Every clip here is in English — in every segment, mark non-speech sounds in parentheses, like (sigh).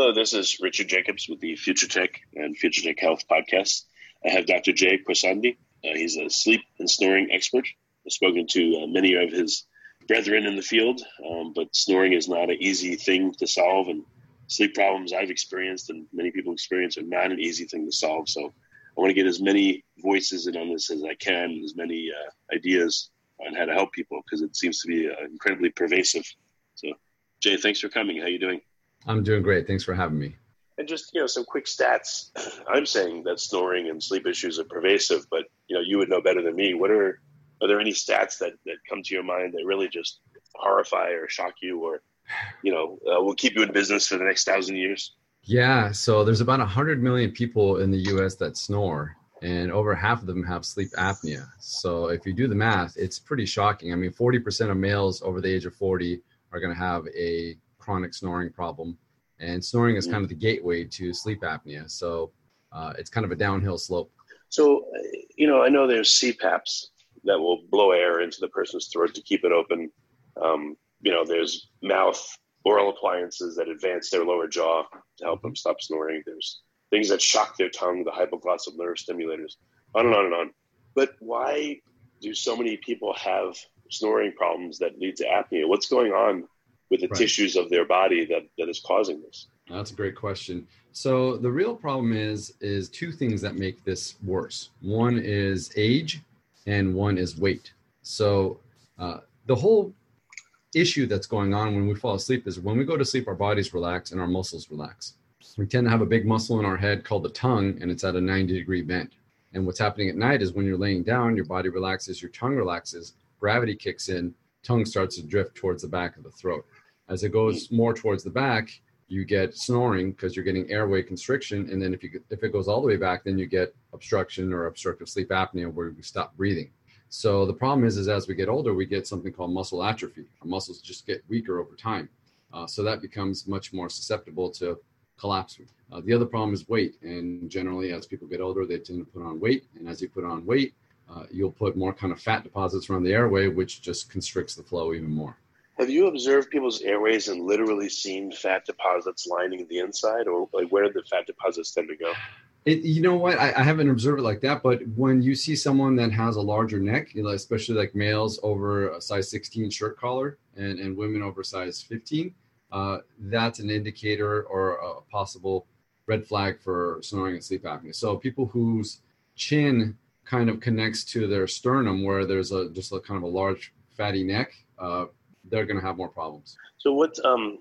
Hello, this is Richard Jacobs with the Future Tech and Future Tech Health podcast. I have Dr. Jay Khorsandi. Uh, he's a sleep and snoring expert. I've spoken to uh, many of his brethren in the field, um, but snoring is not an easy thing to solve, and sleep problems I've experienced and many people experience are not an easy thing to solve. So I want to get as many voices in on this as I can, as many uh, ideas on how to help people because it seems to be uh, incredibly pervasive. So, Jay, thanks for coming. How are you doing? I'm doing great. Thanks for having me. And just you know, some quick stats. (clears throat) I'm saying that snoring and sleep issues are pervasive, but you know, you would know better than me. What are are there any stats that that come to your mind that really just horrify or shock you, or you know, uh, will keep you in business for the next thousand years? Yeah. So there's about 100 million people in the U.S. that snore, and over half of them have sleep apnea. So if you do the math, it's pretty shocking. I mean, 40% of males over the age of 40 are going to have a chronic snoring problem, and snoring is kind of the gateway to sleep apnea. So uh, it's kind of a downhill slope. So, you know, I know there's CPAPs that will blow air into the person's throat to keep it open. Um, you know, there's mouth oral appliances that advance their lower jaw to help them stop snoring. There's things that shock their tongue, the hypoglossal nerve stimulators, on and on and on. But why do so many people have snoring problems that lead to apnea? What's going on with the right. tissues of their body that, that is causing this? That's a great question. So the real problem is is two things that make this worse. One is age, and one is weight. So uh, the whole issue that's going on when we fall asleep is when we go to sleep, our bodies relax and our muscles relax. We tend to have a big muscle in our head called the tongue, and it's at a 90 degree bend. And what's happening at night is when you're laying down, your body relaxes, your tongue relaxes, gravity kicks in, tongue starts to drift towards the back of the throat. As it goes more towards the back, you get snoring because you're getting airway constriction, and then if you if it goes all the way back, then you get obstruction or obstructive sleep apnea where we stop breathing. So the problem is, is as we get older, we get something called muscle atrophy. Our muscles just get weaker over time, uh, so that becomes much more susceptible to collapse. Uh, the other problem is weight, and generally, as people get older, they tend to put on weight, and as you put on weight, uh, you'll put more kind of fat deposits around the airway, which just constricts the flow even more. Have you observed people's airways and literally seen fat deposits lining the inside, or like where do the fat deposits tend to go? It, you know what? I, I, haven't observed it like that, but when you see someone that has a larger neck, you know, especially like males over a size 16 shirt collar and, and women over size 15, uh, that's an indicator or a possible red flag for snoring and sleep apnea. So people whose chin kind of connects to their sternum, where there's a just a kind of a large fatty neck, uh, they're going to have more problems. So what um,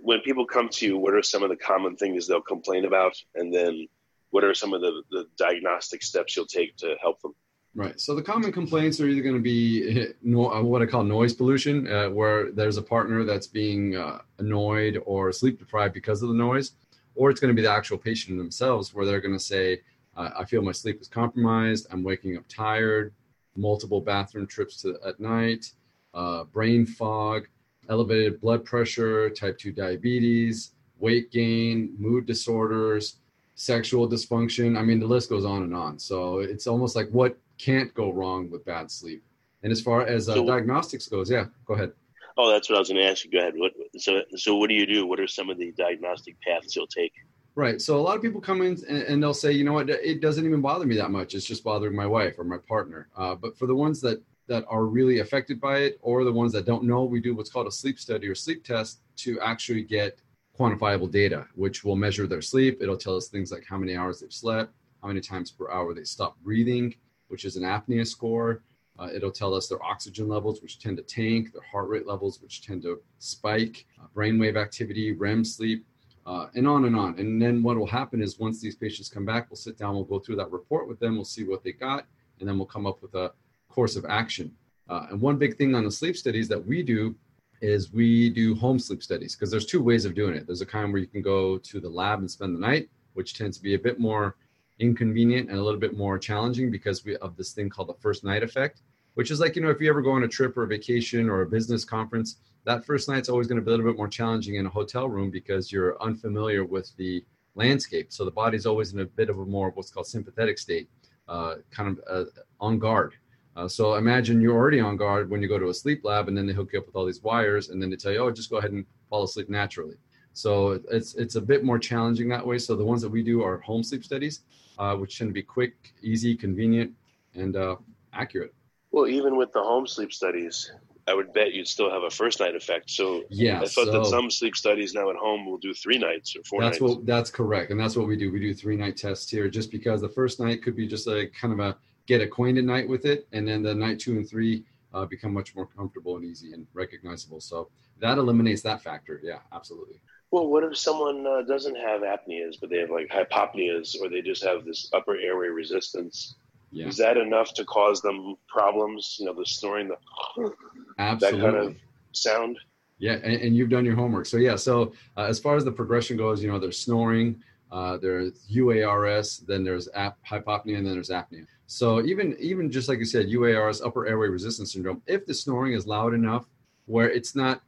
when people come to you, what are some of the common things they'll complain about, and then what are some of the, the diagnostic steps you'll take to help them? Right. So the common complaints are either going to be (laughs) uh, what I call noise pollution, uh, where there's a partner that's being uh, annoyed or sleep deprived because of the noise, or it's going to be the actual patient themselves, where they're going to say, "I feel my sleep is compromised. I'm waking up tired. Multiple bathroom trips to, at night uh, brain fog, elevated blood pressure, type 2 diabetes, weight gain, mood disorders, sexual dysfunction. I mean, the list goes on and on. So it's almost like what can't go wrong with bad sleep. And as far as uh, so, diagnostics goes, yeah, go ahead. Oh, that's what I was going to ask you. Go ahead. What, so, so what do you do? What are some of the diagnostic paths you'll take? Right. So a lot of people come in and, and, they'll say, you know what, it doesn't even bother me that much. It's just bothering my wife or my partner. Uh, but for the ones that that are really affected by it or the ones that don't know we do what's called a sleep study or sleep test to actually get quantifiable data, which will measure their sleep. It'll tell us things like how many hours they've slept, how many times per hour they stop breathing, which is an apnea score. Uh, it'll tell us their oxygen levels, which tend to tank, their heart rate levels, which tend to spike, uh, brainwave activity, REM sleep, uh, and on and on. And then what will happen is once these patients come back, we'll sit down, we'll go through that report with them, we'll see what they got, and then we'll come up with a course of action. Uh, and one big thing on the sleep studies that we do is we do home sleep studies because there's two ways of doing it. There's a kind where you can go to the lab and spend the night, which tends to be a bit more inconvenient and a little bit more challenging because we of this thing called the first night effect, which is like you know if you ever go on a trip or a vacation or a business conference, that first night's always going to be a little bit more challenging in a hotel room because you're unfamiliar with the landscape. So the body's always in a bit of a more what's called sympathetic state, uh, kind of uh, on guard. Uh, so imagine you're already on guard when you go to a sleep lab, and then they hook you up with all these wires, and then they tell you, "Oh, just go ahead and fall asleep naturally." So it's it's a bit more challenging that way. So the ones that we do are home sleep studies, uh, which tend to be quick, easy, convenient, and uh, accurate. Well, even with the home sleep studies, I would bet you'd still have a first night effect. So yeah, I thought so that some sleep studies now at home will do three nights or four that's nights. what that's correct, and that's what we do. We do three night tests here, just because the first night could be just a kind of a get acquainted night with it, and then the night two and three uh, become much more comfortable and easy and recognizable. So that eliminates that factor. Yeah, absolutely. Well, what if someone uh, doesn't have apneas, but they have like hypopneas, or they just have this upper airway resistance? Yeah, Is that enough to cause them problems? You know, the snoring, the absolutely. that kind of sound. Yeah, and, and you've done your homework. So yeah, so uh, as far as the progression goes, you know, there's snoring, uh, there's UARS, then there's ap- hypopnea, and then there's apnea. So even even just like you said, UARS, upper airway resistance syndrome, if the snoring is loud enough where it's not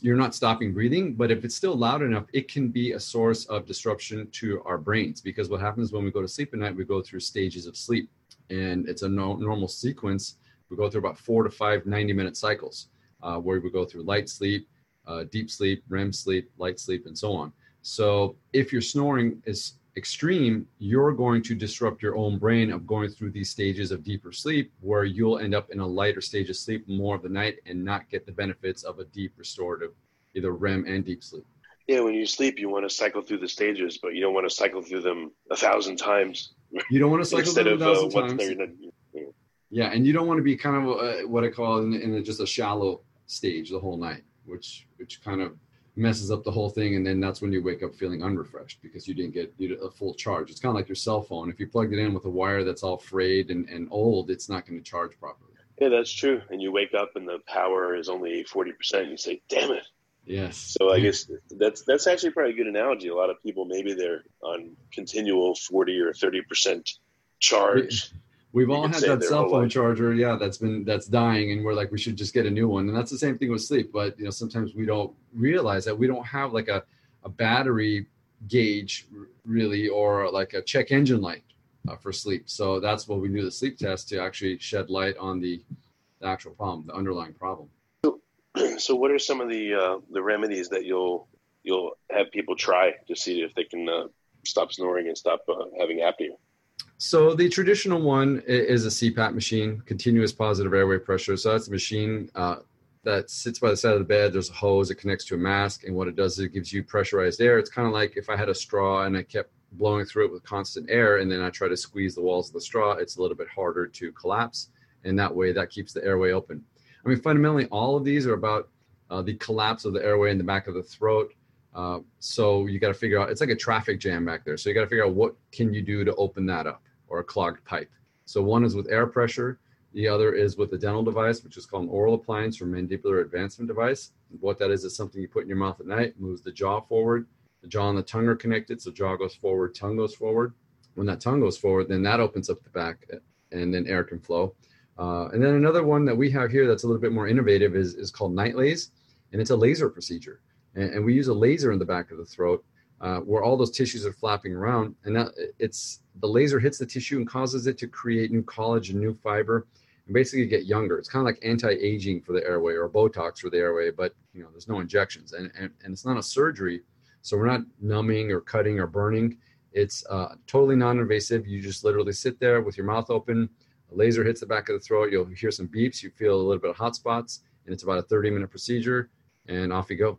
you're not stopping breathing, but if it's still loud enough, it can be a source of disruption to our brains because what happens when we go to sleep at night, we go through stages of sleep, and it's a no, normal sequence. We go through about four to five 90 minute cycles uh, where we go through light sleep, uh, deep sleep, REM sleep, light sleep, and so on. So if your snoring is extreme, you're going to disrupt your own brain of going through these stages of deeper sleep where you'll end up in a lighter stage of sleep more of the night and not get the benefits of a deep restorative, either REM and deep sleep. Yeah, when you sleep, you want to cycle through the stages, but you don't want to cycle through them a thousand times You don't want to cycle through of a uh, thousand once times. Yeah, and you don't want to be kind of uh, what I call in, in a, just a shallow stage the whole night, which which kind of messes up the whole thing, and then that's when you wake up feeling unrefreshed because you didn't get a full charge. It's kind of like your cell phone. If you plugged it in with a wire that's all frayed and, and old, it's not going to charge properly. Yeah, that's true. And you wake up and the power is only forty percent. And you say, "Damn it!" Yes. So I guess that's that's actually probably a good analogy. A lot of people maybe they're on continual forty or thirty percent charge. We've all had that cell phone life. charger, yeah, that's been that's dying, and we're like, we should just get a new one. And that's the same thing with sleep. But you know, sometimes we don't realize that we don't have like a, a battery gauge really, or like a check engine light uh, for sleep. So that's what we do the sleep test to actually shed light on the, the actual problem, the underlying problem. so, (clears throat) so what are some of the uh, the remedies that you'll you'll have people try to see if they can uh, stop snoring and stop uh, having apnea? So the traditional one is a CPAP machine, continuous positive airway pressure. So that's a machine uh, that sits by the side of the bed. There's a hose that connects to a mask, and what it does is it gives you pressurized air. It's kind of like if I had a straw and I kept blowing through it with constant air, and then I try to squeeze the walls of the straw. It's a little bit harder to collapse, and that way that keeps the airway open. I mean, fundamentally, all of these are about uh, the collapse of the airway in the back of the throat. Uh, so you got to figure out it's like a traffic jam back there. So you got to figure out what can you do to open that up or a clogged pipe. So one is with air pressure. The other is with a dental device, which is called an oral appliance or mandibular advancement device. What that is is something you put in your mouth at night, moves the jaw forward. The jaw and the tongue are connected, so jaw goes forward, tongue goes forward. When that tongue goes forward, then that opens up the back, and then air can flow. Uh, and then another one that we have here that's a little bit more innovative is, is called NightLase, and it's a laser procedure. And, and we use a laser in the back of the throat uh, where all those tissues are flapping around, and that it's the laser hits the tissue and causes it to create new collagen, new fiber, and basically get younger. It's kind of like anti-aging for the airway or Botox for the airway, but you know there's no injections, and and, and it's not a surgery, so we're not numbing or cutting or burning. It's uh, totally non-invasive. You just literally sit there with your mouth open. A laser hits the back of the throat. You'll hear some beeps. You feel a little bit of hot spots, and it's about a 30-minute procedure, and off you go.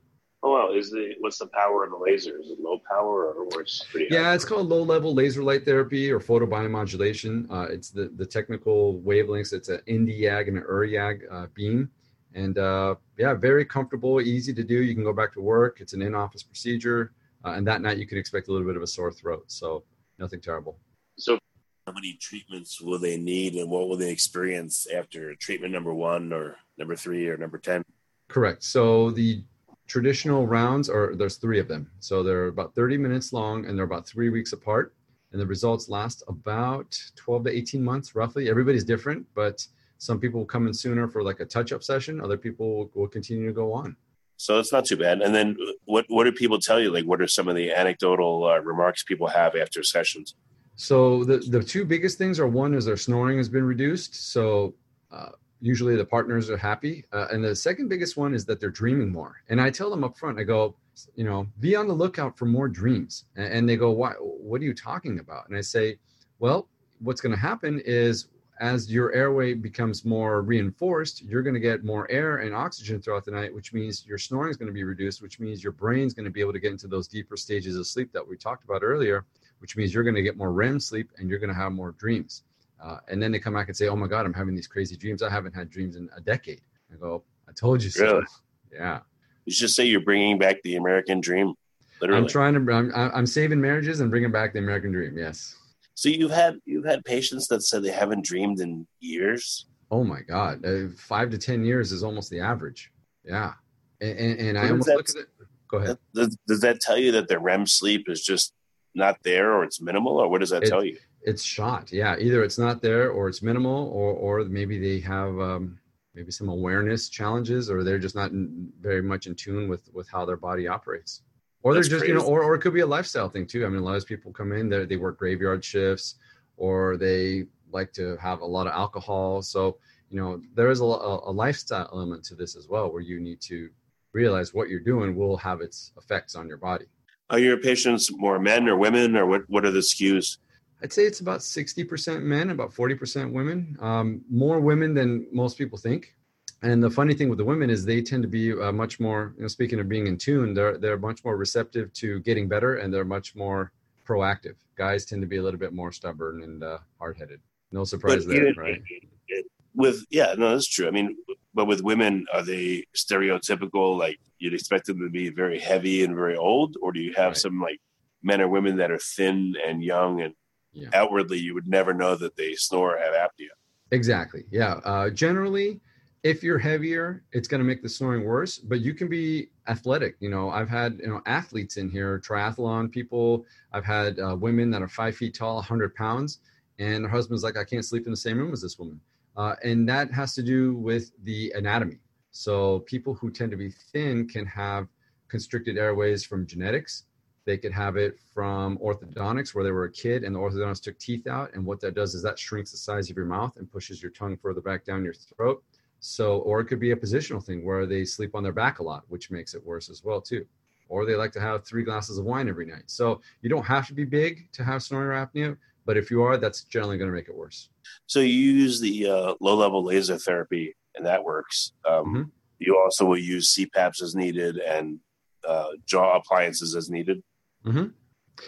Well. Is the what's the power of the laser? Is it low power or what's pretty? Yeah, it's called low level laser light therapy or photobiomodulation. Uh, it's the, the technical wavelengths. It's an Nd:YAG and an Er:YAG uh, beam. And uh, yeah, very comfortable, easy to do. You can go back to work. It's an in office procedure. Uh, and that night you can expect a little bit of a sore throat. So nothing terrible. So, how many treatments will they need and what will they experience after treatment number one or number three or number 10? Correct. So the traditional rounds are there's three of them. So they're about 30 minutes long and they're about three weeks apart. And the results last about 12 to 18 months, roughly. Everybody's different, but some people will come in sooner for like a touch-up session. Other people will continue to go on. So it's not too bad. And then what what do people tell you? Like, what are some of the anecdotal uh, remarks people have after sessions? So the the two biggest things are one is their snoring has been reduced. So uh, usually the partners are happy. Uh, and the second biggest one is that they're dreaming more. And I tell them up front, I go, you know, be on the lookout for more dreams. And, they go, why? What are you talking about? And I say, well, what's going to happen is as your airway becomes more reinforced, you're going to get more air and oxygen throughout the night, which means your snoring is going to be reduced, which means your brain's going to be able to get into those deeper stages of sleep that we talked about earlier, which means you're going to get more REM sleep and you're going to have more dreams. Uh, and then they come back and say, "Oh my God, I'm having these crazy dreams. I haven't had dreams in a decade." I go, "I told you so." Really? Yeah. You should say you're bringing back the American dream. Literally. I'm trying to. I'm, I'm saving marriages and bringing back the American dream. Yes. So you've had you've had patients that said they haven't dreamed in years. Oh my God, uh, five to ten years is almost the average. Yeah, and, and, and I almost that, look at it. Go ahead. Does, does, that tell you that the REM sleep is just not there, or it's minimal, or what does that it, tell you? It's shot. Yeah, either it's not there, or it's minimal, or or maybe they have um, maybe some awareness challenges, or they're just not in, very much in tune with with how their body operates or they're just crazy. you know or, or it could be a lifestyle thing too i mean a lot of people come in they they work graveyard shifts or they like to have a lot of alcohol so you know there is a, a, lifestyle element to this as well where you need to realize what you're doing will have its effects on your body are your patients more men or women or what, what are the skews i'd say it's about 60% men about 40% women. Um, more women than most people think. And the funny thing with the women is they tend to be uh, much more you know speaking of being in tune they're they're much more receptive to getting better and they're much more proactive. Guys tend to be a little bit more stubborn and uh, hard-headed. No surprise there right? (laughs) with yeah no that's true. I mean but with women are they stereotypical? Like you'd expect them to be very heavy and very old? Or do you have right. some like men or women that are thin and young and yeah. outwardly you would never know that they snore or have apnea exactly yeah uh, generally if you're heavier, it's going to make the snoring worse, but you can be athletic. You know, I've had, you know, athletes in here, triathlon people. I've had uh, women that are five feet tall, 100 pounds, and their husband's like, I can't sleep in the same room as this woman. Uh, and that has to do with the anatomy. So people who tend to be thin can have constricted airways from genetics. They could have it from orthodontics, where they were a kid and the orthodontist took teeth out. And what that does is that shrinks the size of your mouth and pushes your tongue further back down your throat so, or it could be a positional thing where they sleep on their back a lot, which makes it worse as well too. Or they like to have three glasses of wine every night. So you don't have to be big to have snoring or apnea, but if you are, that's generally going to make it worse. So you use the uh, low-level laser therapy, and that works. Um, mm-hmm. You also will use CPAPs as needed and uh, jaw appliances as needed. Mm-hmm.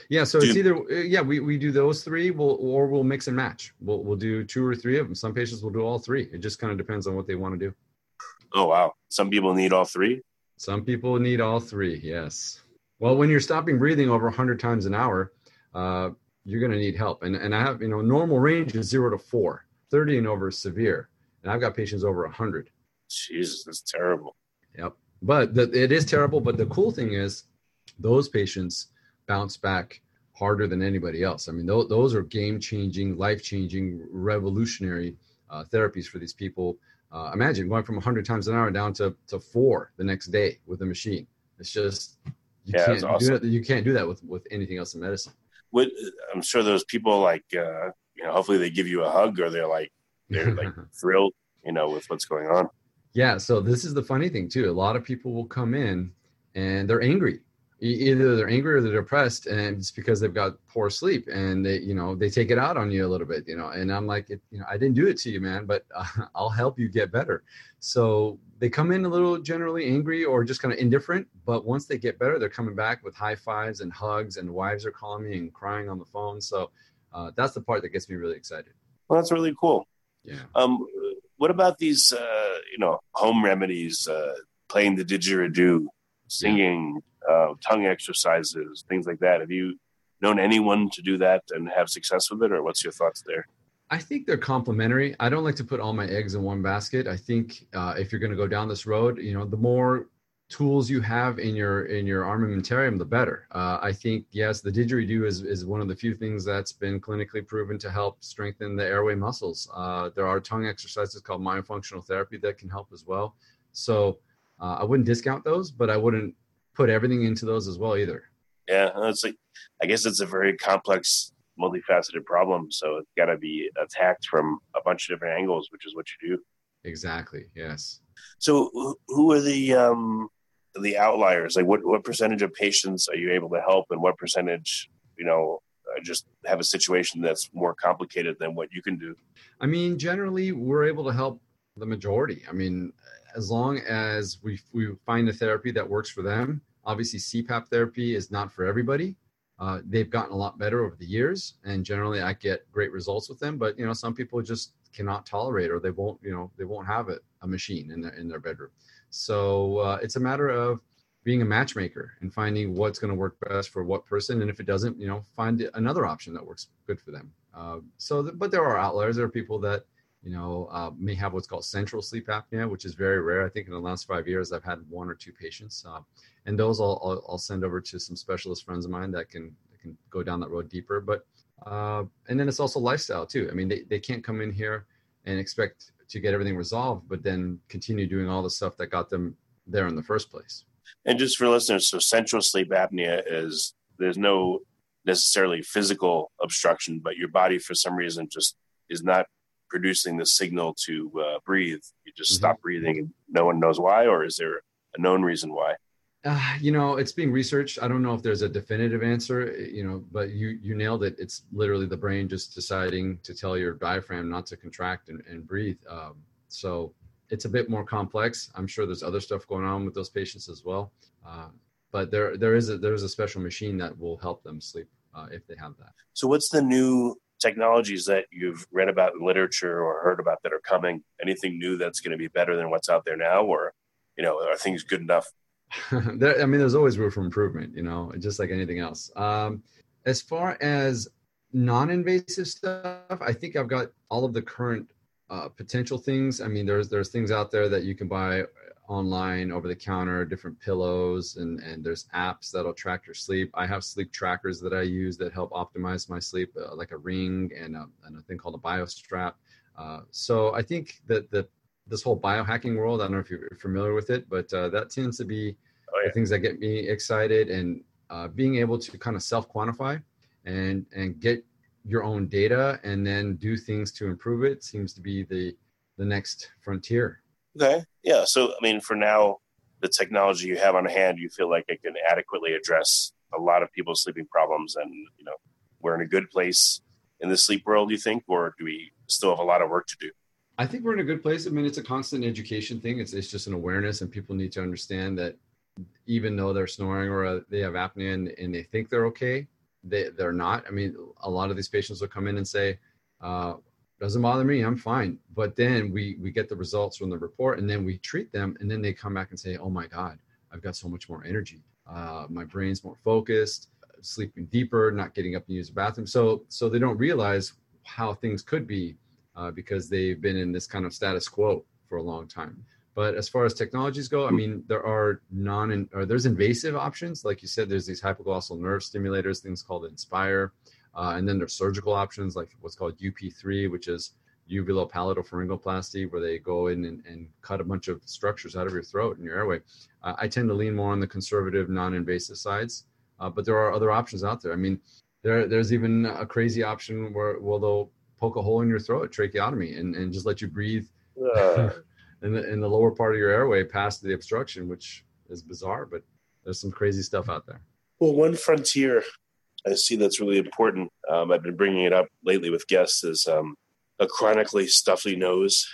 Yeah, so it's either uh, yeah we, we do those three, we'll, or we'll mix and match. We'll we'll do two or three of them. Some patients will do all three. It just kind of depends on what they want to do. Oh wow! Some people need all three. Some people need all three. Yes. Well, when you're stopping breathing over 100 times an hour, uh, you're going to need help. And and I have you know normal range is zero to four. 30 and over is severe, and I've got patients over 100. Jesus, that's terrible. Yep. But the, it is terrible. But the cool thing is, those patients bounce back harder than anybody else. I mean, those, those are game changing, life changing, revolutionary uh, therapies for these people. Uh, imagine going from 100 times an hour down to, to four the next day with a machine. It's just you yeah, can't awesome. do that. You can't do that with with anything else in medicine. What I'm sure those people like uh, you know, hopefully they give you a hug or they're like they're like (laughs) thrilled, you know, with what's going on. Yeah. So this is the funny thing too. A lot of people will come in and they're angry either they're angry or they're depressed and it's because they've got poor sleep and they you know they take it out on you a little bit you know and i'm like it, you know i didn't do it to you man but uh, (laughs) i'll help you get better so they come in a little generally angry or just kind of indifferent, but once they get better, they're coming back with high fives and hugs, and wives are calling me and crying on the phone. So uh, that's the part that gets me really excited. Well, that's really cool. Yeah. Um, what about these, uh, you know, home remedies, uh, playing the didgeridoo, singing, uh, tongue exercises, things like that? Have you known anyone to do that and have success with it, or what's your thoughts there? I think they're complementary. I don't like to put all my eggs in one basket. I think uh, if you're going to go down this road, you know, the more tools you have in your in your armamentarium, the better. Uh, I think yes, the didgeridoo is is one of the few things that's been clinically proven to help strengthen the airway muscles. Uh, there are tongue exercises called myofunctional therapy that can help as well. So uh, I wouldn't discount those, but I wouldn't put everything into those as well either. Yeah, it's like I guess it's a very complex, multifaceted problem. So it's got to be attacked from a bunch of different angles, which is what you do. Exactly. Yes. So who are the um, the outliers? Like, what what percentage of patients are you able to help, and what percentage, you know, just have a situation that's more complicated than what you can do? I mean, generally, we're able to help the majority. I mean, as long as we we find a therapy that works for them. Obviously, CPAP therapy is not for everybody. Uh, they've gotten a lot better over the years, and generally, I get great results with them. But you know, some people just cannot tolerate, or they won't, you know, they won't have it, a machine in their in their bedroom. So uh, it's a matter of being a matchmaker and finding what's going to work best for what person, and if it doesn't, you know, find another option that works good for them. Uh, so, th- but there are outliers. There are people that you know uh, may have what's called central sleep apnea, which is very rare. I think in the last five years, I've had one or two patients, uh, and those I'll, I'll, I'll send over to some specialist friends of mine that can that can go down that road deeper. But uh, and then it's also lifestyle too. I mean, they, they can't come in here and expect to get everything resolved, but then continue doing all the stuff that got them there in the first place. And just for listeners, so central sleep apnea is there's no necessarily physical obstruction, but your body for some reason just is not producing the signal to uh, breathe. You just mm-hmm. stop breathing and no one knows why, or is there a known reason why? Uh, you know, it's being researched. I don't know if there's a definitive answer, you know, but you you nailed it. It's literally the brain just deciding to tell your diaphragm not to contract and, and breathe. Um, so it's a bit more complex. I'm sure there's other stuff going on with those patients as well. Uh, but there there is a there's a special machine that will help them sleep uh, if they have that. So what's the new technologies that you've read about in literature or heard about that are coming? Anything new that's going to be better than what's out there now, or you know, are things good enough? (laughs) there, I mean, there's always room for improvement, you know, just like anything else. Um, as far as non-invasive stuff, I think I've got all of the current uh, potential things. I mean, there's there's things out there that you can buy online over the counter, different pillows, and and there's apps that'll track your sleep. I have sleep trackers that I use that help optimize my sleep, uh, like a ring and a, and a thing called a BioStrap. Uh, so I think that the this whole biohacking world. I don't know if you're familiar with it, but uh, that tends to be oh, yeah. the things that get me excited and uh, being able to kind of self quantify and and get your own data and then do things to improve it seems to be the the next frontier. Okay. Yeah. So I mean, for now, the technology you have on hand, you feel like it can adequately address a lot of people's sleeping problems, and you know, we're in a good place in the sleep world. You think, or do we still have a lot of work to do? I think we're in a good place. I mean, it's a constant education thing. It's it's just an awareness, and people need to understand that even though they're snoring or uh, they have apnea and, and, they think they're okay, they they're not. I mean, a lot of these patients will come in and say, uh, "Doesn't bother me. I'm fine." But then we we get the results from the report, and then we treat them, and then they come back and say, "Oh my God, I've got so much more energy. Uh, my brain's more focused, sleeping deeper, not getting up and use the bathroom." So so they don't realize how things could be uh, because they've been in this kind of status quo for a long time. But as far as technologies go, I mean, there are non or there's invasive options. Like you said, there's these hypoglossal nerve stimulators, things called Inspire. Uh, and then there's surgical options like what's called UP3, which is uvulopalatopharyngoplasty, where they go in and, and, cut a bunch of structures out of your throat and your airway. Uh, I tend to lean more on the conservative, non-invasive sides, uh, but there are other options out there. I mean, there, there's even a crazy option where well they'll poke a hole in your throat, tracheotomy, and, and just let you breathe uh. (laughs) in, the, in the lower part of your airway past the obstruction, which is bizarre, but there's some crazy stuff out there. Well, one frontier I see that's really important. Um, I've been bringing it up lately with guests is um, a chronically stuffy nose.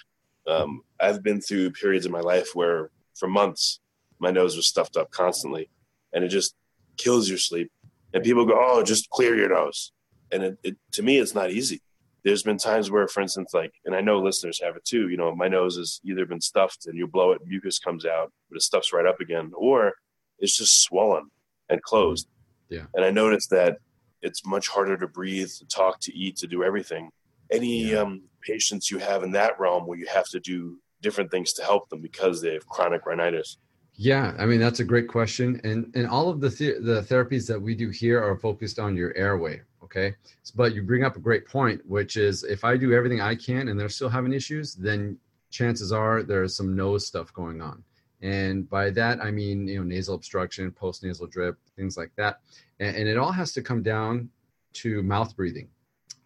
Um, I've been through periods in my life where for months my nose was stuffed up constantly, and it just kills your sleep. And people go, "Oh, just clear your nose," and it, it, to me, it's not easy. There's been times where, for instance, like, and I know listeners have it too. You know, my nose has either been stuffed and you blow it, mucus comes out, but it stuffs right up again, or it's just swollen and closed. Yeah. And I noticed that it's much harder to breathe, to talk, to eat, to do everything. Any Yeah. um, patients you have in that realm where you have to do different things to help them because they have chronic rhinitis? Yeah, I mean that's a great question, and and all of the the, the therapies that we do here are focused on your airway. Okay, but you bring up a great point, which is if I do everything I can and they're still having issues, then chances are there's some nose stuff going on, and by that I mean you know nasal obstruction, post nasal drip, things like that, and, and it all has to come down to mouth breathing,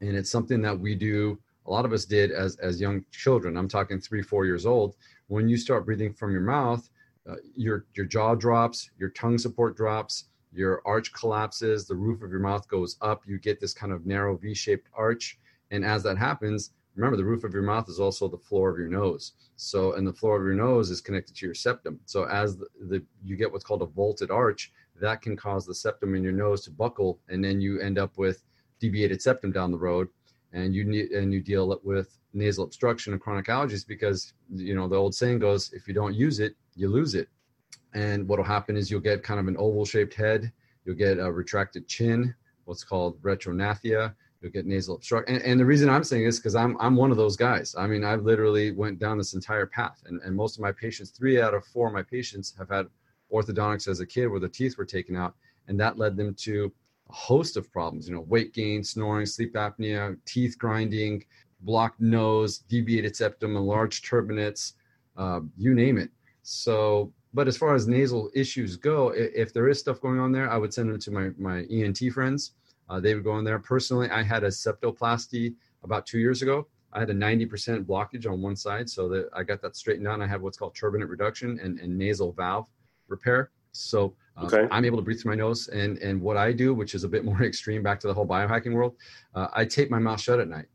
and it's something that we do. A lot of us did as as young children. I'm talking three, four years old. When you start breathing from your mouth uh, your your jaw drops, your tongue support drops, your arch collapses, the roof of your mouth goes up. You get this kind of narrow V-shaped arch, and as that happens, remember the roof of your mouth is also the floor of your nose. So, and the floor of your nose is connected to your septum. So, as the, the you get what's called a vaulted arch, that can cause the septum in your nose to buckle, and then you end up with deviated septum down the road, and you need and you deal with nasal obstruction and chronic allergies because you know the old saying goes, if you don't use it, you lose it. And what'll happen is you'll get kind of an oval shaped head, you'll get a retracted chin, what's called retrognathia, you'll get nasal obstruction. And, and the reason I'm saying this is because I'm I'm one of those guys. I mean, I've literally went down this entire path, and, and most of my patients, three out of four of my patients, have had orthodontics as a kid where the teeth were taken out, and that led them to a host of problems. You know, weight gain, snoring, sleep apnea, teeth grinding, blocked nose, deviated septum, enlarged turbinates, uh, you name it. So, but as far as nasal issues go, i- if there is stuff going on there, I would send them to my my ENT friends. Uh, they would go in there. Personally, I had a septoplasty about two years ago. I had a 90% blockage on one side, so that I got that straightened out. I have what's called turbinate reduction and, and nasal valve repair. So uh, Okay. I'm able to breathe through my nose. And and what I do, which is a bit (laughs) more extreme, back to the whole biohacking world, uh, I tape my mouth shut at night,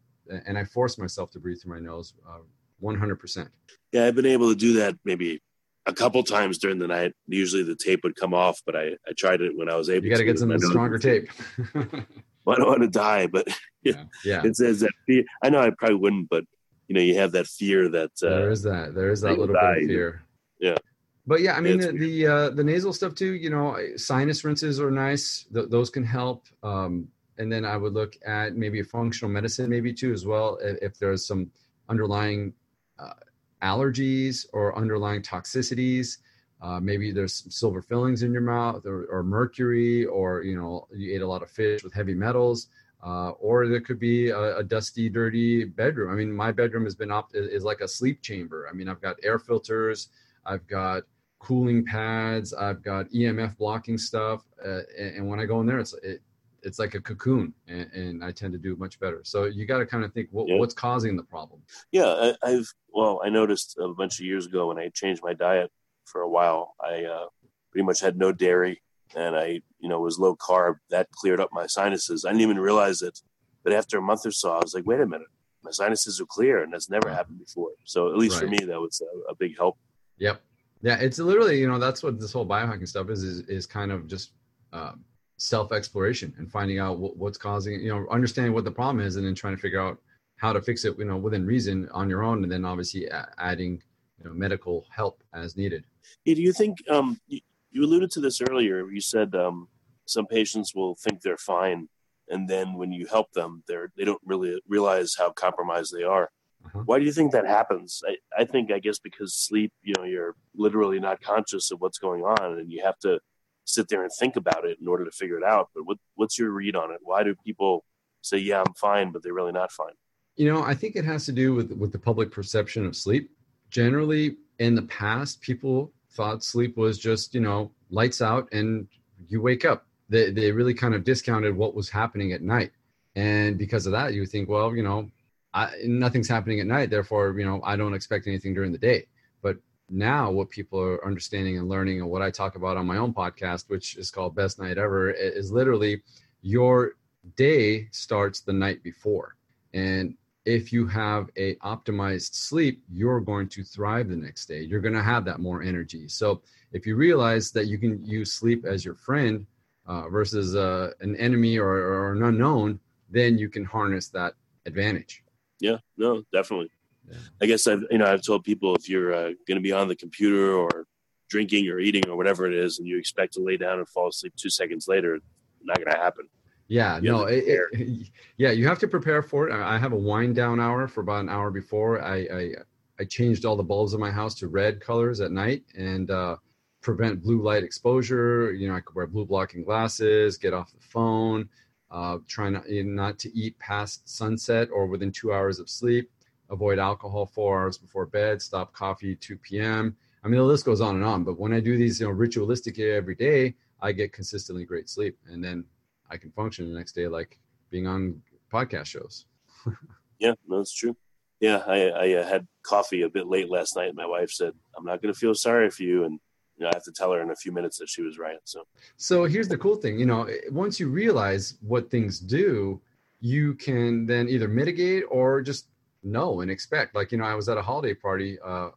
and I force myself to breathe through my nose, uh, 100%. Yeah, I've been able to do that maybe a couple times during the night. Usually the tape would come off, but I, I tried it when I was able You got to get some stronger tape. (laughs) I don't want to die, but (laughs) yeah, yeah. it says that fear. I know I probably wouldn't, but you know, you have that fear that there uh, is that. There is that little bit of fear. Yeah. But yeah, I mean the the, uh, the nasal stuff too. You know, sinus rinses are nice. Th- those can help. Um, and then I would look at maybe a functional medicine, maybe too, as well. If, if there's some underlying uh, allergies or underlying toxicities, uh, maybe there's some silver fillings in your mouth, or, or mercury, or you know, you ate a lot of fish with heavy metals. Uh, or there could be a, a dusty, dirty bedroom. I mean, my bedroom has been op- is like a sleep chamber. I mean, I've got air filters, I've got cooling pads, I've got EMF blocking stuff, uh, and, and when I go in there, it's it, it's like a cocoon, and, and I tend to do much better. So you got to kind of think what, Yeah. what's causing the problem. yeah, I, I've well, I noticed a bunch of years ago when I changed my diet for a while. I uh, pretty much had no dairy, and I, you know, was low carb. That cleared up my sinuses. I didn't even realize it, but after a month or so, I was like, wait a minute, my sinuses are clear, and that's never happened before. So at least for me, that was a, a big help. Yep. Yeah, it's literally you know that's what this whole biohacking stuff is is, is kind of just uh, self exploration and finding out what, what's causing you know understanding what the problem is and then trying to figure out how to fix it you know within reason on your own and then obviously adding you know medical help as needed. Hey, do you think um, you, you alluded to this earlier? You said um, some patients will think they're fine, and then when you help them, they're they don't really realize how compromised they are. Uh-huh. Why do you think that happens? I, I think I guess because sleep, you know, you're literally not conscious of what's going on, and you have to sit there and think about it in order to figure it out. But what what's your read on it? Why do people say, "Yeah, I'm fine," but they're really not fine? You know, I think it has to do with with the public perception of sleep. Generally, in the past, people thought sleep was just you know lights out and you wake up. They they really kind of discounted what was happening at night, and because of that, you think, well, you know, I, nothing's happening at night, therefore, you know, I don't expect anything during the day. But now, what people are understanding and learning, and what I talk about on my own podcast, which is called Best Night Ever, is literally your day starts the night before and if you have a optimized sleep, you're going to thrive the next day. You're going to have that more energy. So if you realize that you can use sleep as your friend uh, versus uh, an enemy or, or, an unknown, then you can harness that advantage. Yeah, no, definitely. Yeah. I guess I've you know I've told people if you're uh, going to be on the computer or drinking or eating or whatever it is, and you expect to lay down and fall asleep two seconds later, not going to happen. Yeah, you no, it, it, (laughs) yeah, you have to prepare for it. I have a wind down hour for about an hour before. I I, I changed all the bulbs in my house to red colors at night and uh, prevent blue light exposure. You know, I could wear blue blocking glasses, get off the phone, uh, try not not to eat past sunset or within two hours of sleep. Avoid alcohol four hours before bed. Stop coffee 2 p.m. I mean, the list goes on and on. But when I do these, you know, ritualistic every day, I get consistently great sleep, and then I can function the next day like being on podcast shows. (laughs) yeah, that's true. Yeah, I, I uh, had coffee a bit late last night. My wife said, "I'm not going to feel sorry for you," and you know, I have to tell her in a few minutes that she was right. So, so here's the cool thing. You know, once you realize what things do, you can then either mitigate or just know and expect. Like, you know, I was at a holiday party uh,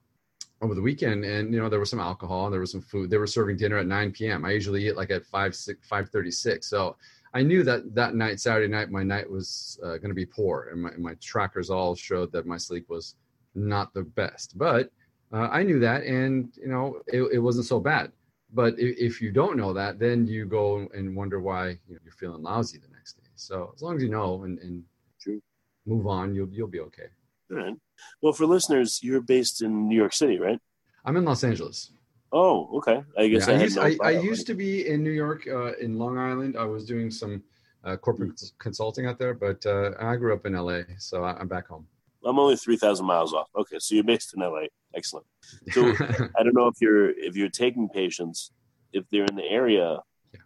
over the weekend, and you know, there was some alcohol, and there was some food. They were serving dinner at 9 p.m. I usually eat like at 5 6 5 36. So I knew that that night, Saturday night, my night was uh, going to be poor, and my, my trackers all showed that my sleep was not the best. But uh, I knew that, and you know, it, it wasn't so bad. But if, if, you don't know that, then you go and wonder why you know, you're feeling lousy the next day. So as long as you know and, and move on, you'll you'll be okay. All right. Well, for listeners, you're based in New York City, right? I'm in Los Angeles. Oh, okay. I guess yeah, I, I, used, no I, I, used to be in New York, uh, in Long Island. I was doing some uh, corporate mm. consulting out there, but uh, I grew up in LA, so I'm back home. I'm only three thousand miles off. Okay, so you're based in LA. Excellent. So (laughs) I don't know if you're if you're taking patients, if they're in the area,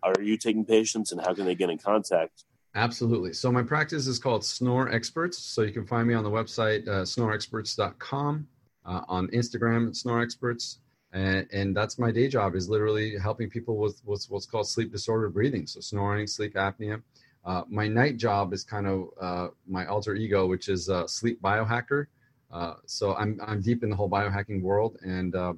are you taking patients, and how can they get in contact? Absolutely. So my practice is called Snore Experts. So you can find me on the website uh, snoreexperts.com, uh, on Instagram Snore Experts and, and that's my day job is literally helping people with what's, what's called sleep disordered breathing so snoring sleep apnea uh, my night job is kind of uh, my alter ego which is uh, sleep biohacker uh, so I'm, I'm deep in the whole biohacking world and uh,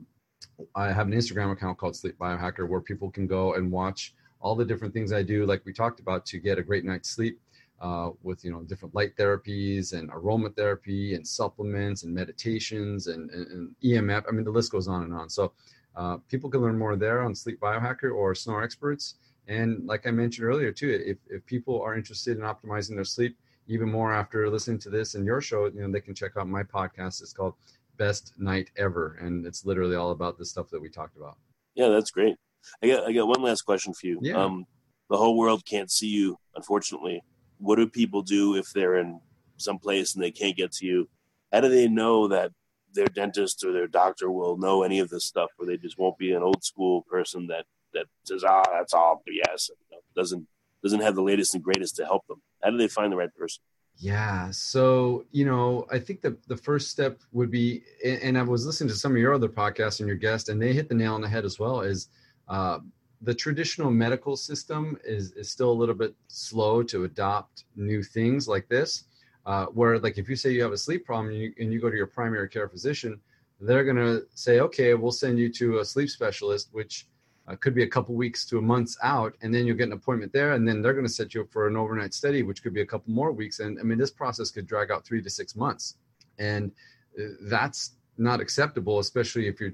i have an instagram account called sleep biohacker where people can go and watch all the different things i do like we talked about to get a great night's sleep uh, with you know different light therapies and aromatherapy and supplements and meditations and, and, and EMF. I mean, the list goes on and on. So uh, people can learn more there on Sleep Biohacker or Snore Experts. And like I mentioned earlier too, if, if people are interested in optimizing their sleep even more after listening to this and your show, you know, they can check out my podcast. It's called Best Night Ever, and it's literally all about the stuff that we talked about. Yeah, that's great. I got I got one last question for you. Yeah. Um, the whole world can't see you, unfortunately what do people do if they're in some place and they can't get to you? How do they know that their dentist or their doctor will know any of this stuff, or they just won't be an old school person that that says, "Ah, that's all BS," you know, doesn't doesn't have the latest and greatest to help them? How do they find the right person? Yeah. So, you know, I think the, the first step would be, and I was listening to some of your other podcasts and your guest, and they hit the nail on the head as well, is uh, the traditional medical system is, is still a little bit slow to adopt new things like this. Uh, where, like, if you say you have a sleep problem and you, and you go to your primary care physician, they're going to say, okay, we'll send you to a sleep specialist, which uh, could be a couple weeks to a month's out, and then you'll get an appointment there, and then they're going to set you up for an overnight study, which could be a couple more weeks. And I mean, this process could drag out three to six months, and uh, that's not acceptable, especially if you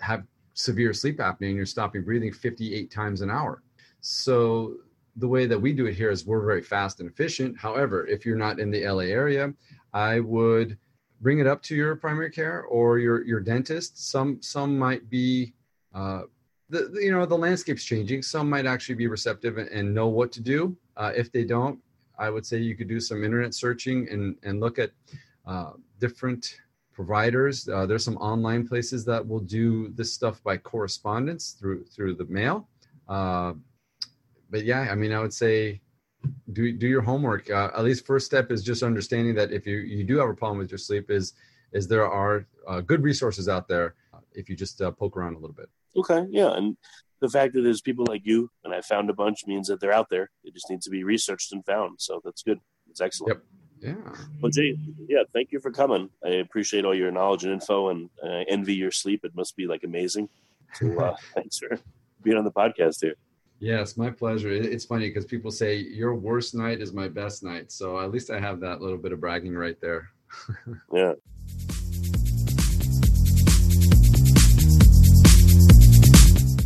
have severe sleep apnea and you're stopping breathing 58 times an hour. So the way that we do it here is we're very fast and efficient. However, if you're not in the LA area, I would bring it up to your primary care or your your dentist. Some some might be uh, the, you know the landscape's changing. Some might actually be receptive and, know what to do. Uh, if they don't, I would say you could do some internet searching and and look at uh, different providers. Uh, there's some online places that will do this stuff by correspondence through through the mail. Uh, but yeah, I mean, I would say do do your homework. Uh, at least first step is just understanding that if you you do have a problem with your sleep, is is there are uh, good resources out there if you just poke around a little bit. Okay, yeah, and the fact that there's people like you and I found a bunch means that they're out there. They just need to be researched and found. So that's good. It's excellent. Yep Yeah. Well, Jay, yeah, thank you for coming. I appreciate all your knowledge and info, and uh, envy your sleep. It must be like amazing. So uh, (laughs) thanks for being on the podcast here. Yes, my pleasure. It's funny because people say your worst night is my best night. So at least I have that little bit of bragging right there. (laughs) yeah.